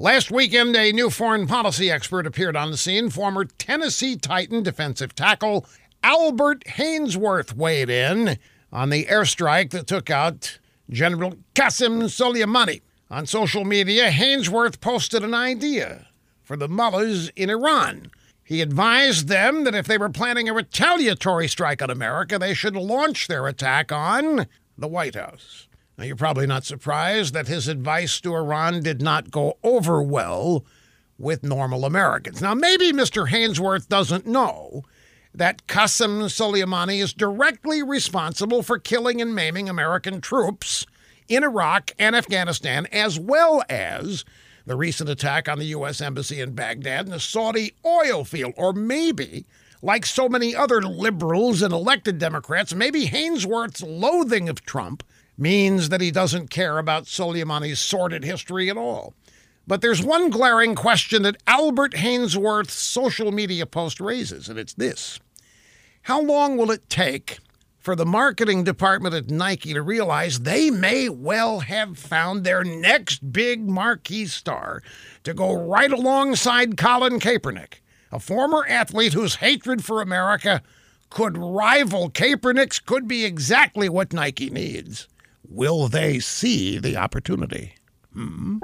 Last weekend, a new foreign policy expert appeared on the scene. Former Tennessee Titan defensive tackle Albert Haynesworth weighed in on the airstrike that took out General Qasem Soleimani. On social media, Haynesworth posted an idea for the mullahs in Iran. He advised them that if they were planning a retaliatory strike on America, they should launch their attack on the White House. Now, you're probably not surprised that his advice to Iran did not go over well with normal Americans. Now, maybe Mr. Haynesworth doesn't know that Qasem Soleimani is directly responsible for killing and maiming American troops in Iraq and Afghanistan, as well as the recent attack on the U.S. Embassy in Baghdad and the Saudi oil field. Or maybe, like so many other liberals and elected Democrats, maybe Haynesworth's loathing of Trump means that he doesn't care about Soleimani's sordid history at all. But there's one glaring question that Albert Haynesworth's social media post raises, and it's this How long will it take for the marketing department at Nike to realize they may well have found their next big marquee star to go right alongside Colin Kaepernick, a former athlete whose hatred for America could rival Kaepernick's, could be exactly what Nike needs will they see the opportunity? Hmm?